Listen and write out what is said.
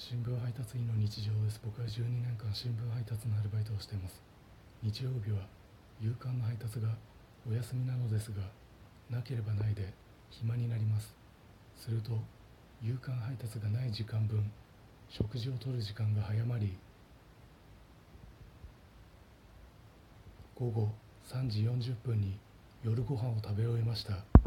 新聞配達員の日常です。僕は12年間新聞配達のアルバイトをしています。日曜日は夕刊の配達がお休みなのですがなければないで暇になります。すると夕刊配達がない時間分食事をとる時間が早まり午後3時40分に夜ご飯を食べ終えました。